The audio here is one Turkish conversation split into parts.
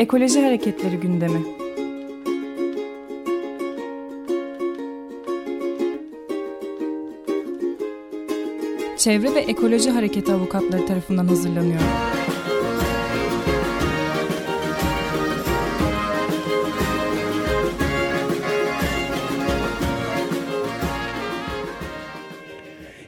Ekoloji Hareketleri gündemi. Çevre ve Ekoloji Hareketi avukatları tarafından hazırlanıyor.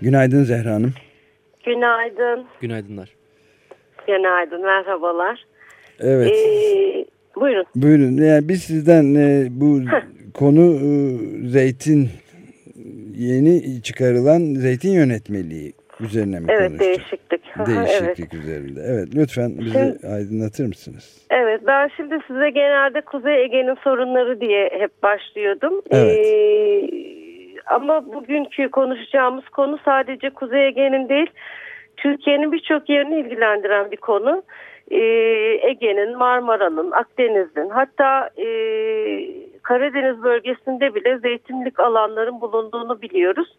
Günaydın Zehra Hanım. Günaydın. Günaydınlar. Günaydın, merhabalar. Evet. Ee, buyurun. Buyurun. Yani biz sizden e, bu konu e, zeytin yeni çıkarılan zeytin yönetmeliği üzerine mi Evet, konuşacağız? değişiklik. Değişiklik evet. üzerinde. Evet, lütfen bizi Şimdi- aydınlatır mısınız? Evet, ben şimdi size genelde Kuzey Ege'nin sorunları diye hep başlıyordum. Evet. Ee, ama bugünkü konuşacağımız konu sadece Kuzey Ege'nin değil, Türkiye'nin birçok yerini ilgilendiren bir konu. Ee, Ege'nin, Marmara'nın, Akdeniz'in hatta e, Karadeniz bölgesinde bile zeytinlik alanların bulunduğunu biliyoruz.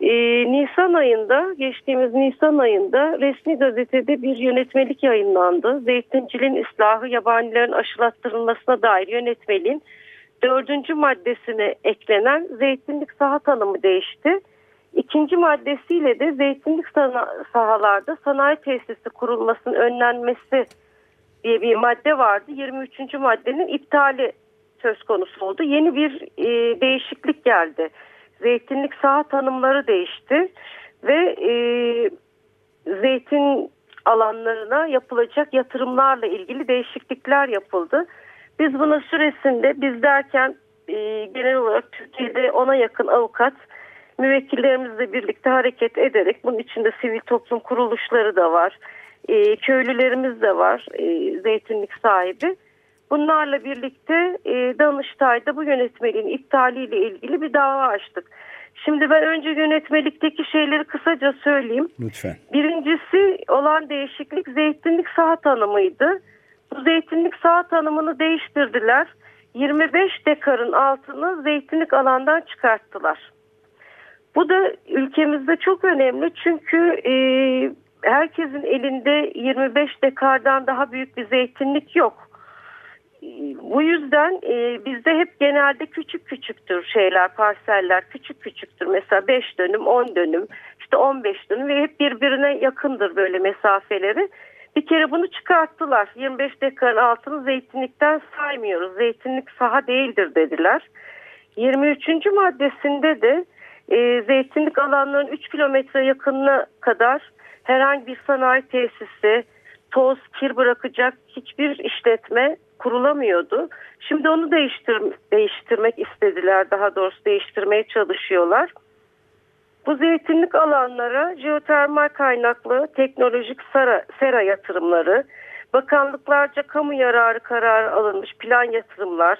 Ee, Nisan ayında, geçtiğimiz Nisan ayında resmi gazetede bir yönetmelik yayınlandı. Zeytinciliğin ıslahı yabanilerin aşılattırılmasına dair yönetmeliğin dördüncü maddesine eklenen zeytinlik saha tanımı değişti. İkinci maddesiyle de zeytinlik sahalarda sanayi tesisi kurulmasının önlenmesi diye bir madde vardı. 23. maddenin iptali söz konusu oldu. Yeni bir e, değişiklik geldi. Zeytinlik saha tanımları değişti ve e, zeytin alanlarına yapılacak yatırımlarla ilgili değişiklikler yapıldı. Biz buna süresinde biz derken e, genel olarak Türkiye'de ona yakın avukat müvekkillerimizle birlikte hareket ederek bunun içinde sivil toplum kuruluşları da var. E, köylülerimiz de var e, zeytinlik sahibi. Bunlarla birlikte e, Danıştay'da bu yönetmeliğin iptaliyle ilgili bir dava açtık. Şimdi ben önce yönetmelikteki şeyleri kısaca söyleyeyim. Lütfen. Birincisi olan değişiklik zeytinlik saha tanımıydı. Bu zeytinlik saha tanımını değiştirdiler. 25 dekarın altını zeytinlik alandan çıkarttılar. Bu da ülkemizde çok önemli çünkü e, herkesin elinde 25 dekardan daha büyük bir zeytinlik yok. Bu yüzden e, bizde hep genelde küçük küçüktür şeyler, parseller küçük küçüktür. Mesela 5 dönüm, 10 dönüm, işte 15 dönüm ve hep birbirine yakındır böyle mesafeleri. Bir kere bunu çıkarttılar. 25 dekarın altını zeytinlikten saymıyoruz. Zeytinlik saha değildir dediler. 23. maddesinde de e, zeytinlik alanların 3 kilometre yakınına kadar herhangi bir sanayi tesisi, toz, kir bırakacak hiçbir işletme kurulamıyordu. Şimdi onu değiştir, değiştirmek istediler. Daha doğrusu değiştirmeye çalışıyorlar. Bu zeytinlik alanlara jeotermal kaynaklı teknolojik sera, sera yatırımları, bakanlıklarca kamu yararı kararı alınmış plan yatırımlar,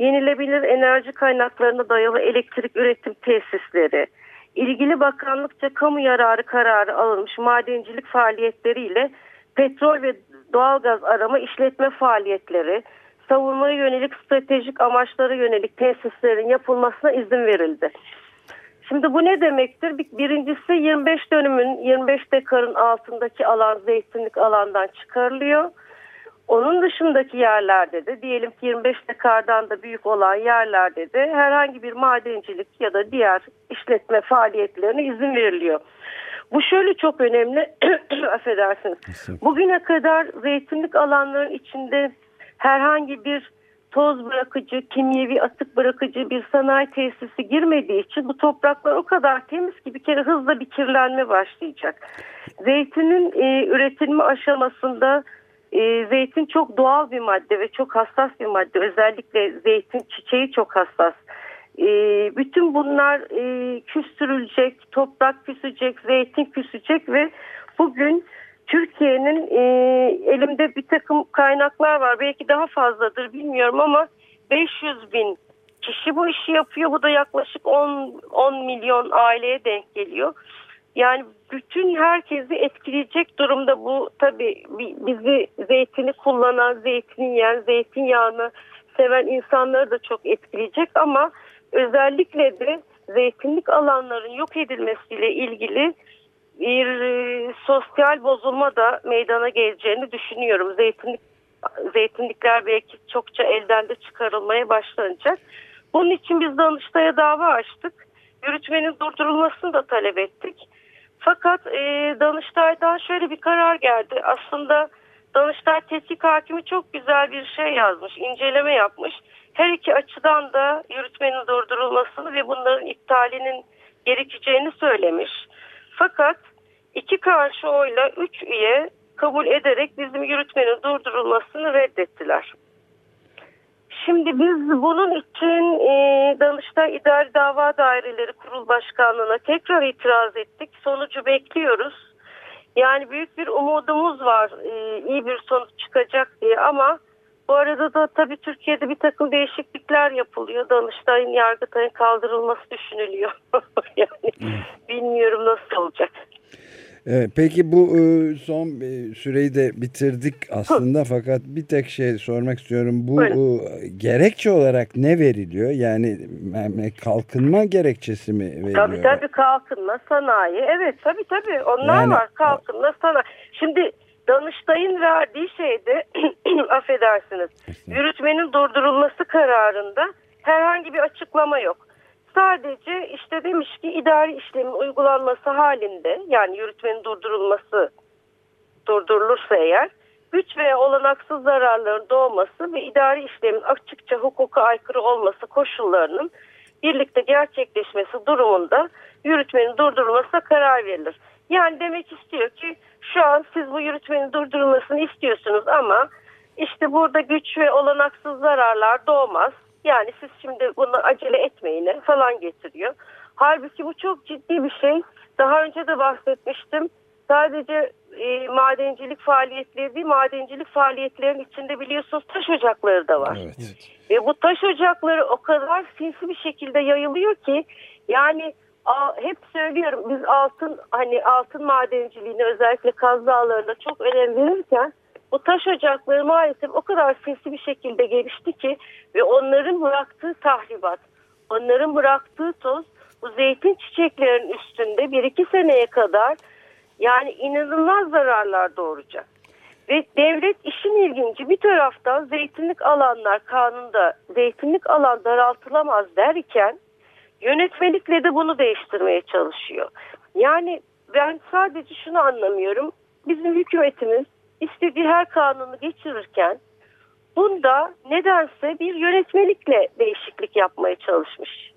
yenilebilir enerji kaynaklarına dayalı elektrik üretim tesisleri, ilgili bakanlıkça kamu yararı kararı alınmış madencilik faaliyetleriyle petrol ve doğalgaz arama işletme faaliyetleri, savunmaya yönelik stratejik amaçlara yönelik tesislerin yapılmasına izin verildi. Şimdi bu ne demektir? Bir- Birincisi 25 dönümün 25 dekarın altındaki alan zeytinlik alandan çıkarılıyor. Onun dışındaki yerlerde de diyelim ki 25 dekardan da büyük olan yerlerde de herhangi bir madencilik ya da diğer işletme faaliyetlerine izin veriliyor. Bu şöyle çok önemli, affedersiniz. Bugüne kadar zeytinlik alanların içinde herhangi bir toz bırakıcı, kimyevi atık bırakıcı bir sanayi tesisi girmediği için bu topraklar o kadar temiz ki bir kere hızla bir kirlenme başlayacak. Zeytinin e, üretilme aşamasında e, zeytin çok doğal bir madde ve çok hassas bir madde. Özellikle zeytin çiçeği çok hassas. E, bütün bunlar e, küstürülecek, toprak küsecek, zeytin küsecek ve bugün Türkiye'nin e, elimde bir takım kaynaklar var. Belki daha fazladır bilmiyorum ama 500 bin kişi bu işi yapıyor. Bu da yaklaşık 10, 10 milyon aileye denk geliyor. Yani bütün herkesi etkileyecek durumda bu tabii bi- bizi zeytini kullanan, zeytini yiyen, zeytinyağını seven insanları da çok etkileyecek ama özellikle de zeytinlik alanların yok edilmesiyle ilgili bir e, sosyal bozulma da meydana geleceğini düşünüyorum. Zeytinlik zeytinlikler belki çokça elden de çıkarılmaya başlanacak. Bunun için biz Danıştay'a dava açtık. Yürütmenin durdurulmasını da talep ettik. Fakat e, Danıştay'dan şöyle bir karar geldi. Aslında Danıştay Tetkik Hakimi çok güzel bir şey yazmış, inceleme yapmış. Her iki açıdan da yürütmenin durdurulmasını ve bunların iptalinin gerekeceğini söylemiş. Fakat iki karşı oyla üç üye kabul ederek bizim yürütmenin durdurulmasını reddettiler. Şimdi biz bunun için e, Danıştay İdari Dava Daireleri Kurul Başkanlığı'na tekrar itiraz ettik. Sonucu bekliyoruz. Yani büyük bir umudumuz var e, iyi bir sonuç çıkacak diye ama bu arada da tabii Türkiye'de bir takım değişiklikler yapılıyor. Danıştay'ın Yargıtay'ın kaldırılması düşünülüyor. yani bilmiyorum nasıl olacak. Evet, peki bu e, son e, süreyi de bitirdik aslında fakat bir tek şey sormak istiyorum. Bu e, gerekçe olarak ne veriliyor? Yani kalkınma gerekçesi mi veriliyor? Tabii tabii kalkınma sanayi. Evet tabii tabii onlar yani, var kalkınma sanayi. Şimdi Danıştay'ın verdiği şeyde affedersiniz yürütmenin durdurulması kararında herhangi bir açıklama yok. Sadece işte demiş ki idari işlemin uygulanması halinde yani yürütmenin durdurulması durdurulursa eğer güç veya olanaksız zararların doğması ve idari işlemin açıkça hukuka aykırı olması koşullarının birlikte gerçekleşmesi durumunda yürütmenin durdurulmasına karar verilir. Yani demek istiyor ki şu an siz bu yürütmenin durdurulmasını istiyorsunuz ama işte burada güç ve olanaksız zararlar doğmaz. Yani siz şimdi bunu acele etmeyin falan getiriyor. Halbuki bu çok ciddi bir şey. Daha önce de bahsetmiştim. Sadece e, madencilik faaliyetleri değil, madencilik faaliyetlerinin içinde biliyorsunuz taş ocakları da var. Evet. Ve bu taş ocakları o kadar sinsi bir şekilde yayılıyor ki yani a, hep söylüyorum biz altın hani altın madenciliğini özellikle Kaz Dağları'na çok önem verirken bu taş ocakları maalesef o kadar sinsi bir şekilde gelişti ki ve onların bıraktığı tahribat, onların bıraktığı toz bu zeytin çiçeklerinin üstünde bir iki seneye kadar yani inanılmaz zararlar doğuracak. Ve devlet işin ilginci bir taraftan zeytinlik alanlar kanunda zeytinlik alan daraltılamaz derken yönetmelikle de bunu değiştirmeye çalışıyor. Yani ben sadece şunu anlamıyorum. Bizim hükümetimiz istediği her kanunu geçirirken bunda nedense bir yönetmelikle değişiklik yapmaya çalışmış.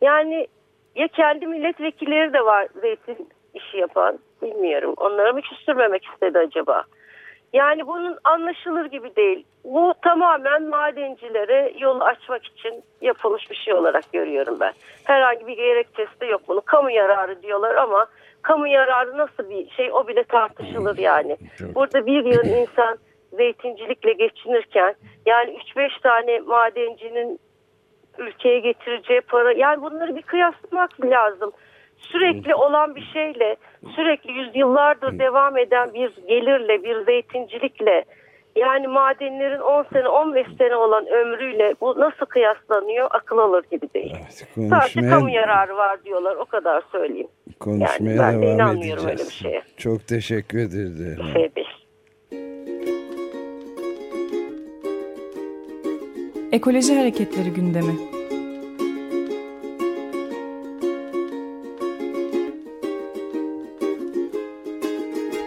Yani ya kendi milletvekilleri de var zeytin işi yapan bilmiyorum. Onları mı küstürmemek istedi acaba? Yani bunun anlaşılır gibi değil. Bu tamamen madencilere yolu açmak için yapılmış bir şey olarak görüyorum ben. Herhangi bir gerekçesi de yok bunu. Kamu yararı diyorlar ama kamu yararı nasıl bir şey o bile tartışılır yani. Burada bir yıl insan zeytincilikle geçinirken yani 3-5 tane madencinin ülkeye getireceği para yani bunları bir kıyaslamak lazım. Sürekli olan bir şeyle sürekli yüzyıllardır devam eden bir gelirle bir zeytincilikle yani madenlerin 10 sene 15 sene olan ömrüyle bu nasıl kıyaslanıyor akıl alır gibi değil. Evet, konuşmaya... Sadece kamu yararı var diyorlar o kadar söyleyeyim. Konuşmaya yani ben de inanmıyorum edeceğiz. öyle bir şeye. Çok teşekkür ederim. Şey Ekoloji Hareketleri gündemi.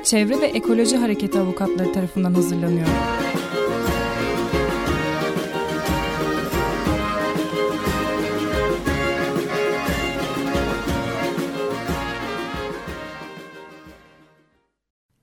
Çevre ve Ekoloji Hareketi avukatları tarafından hazırlanıyor.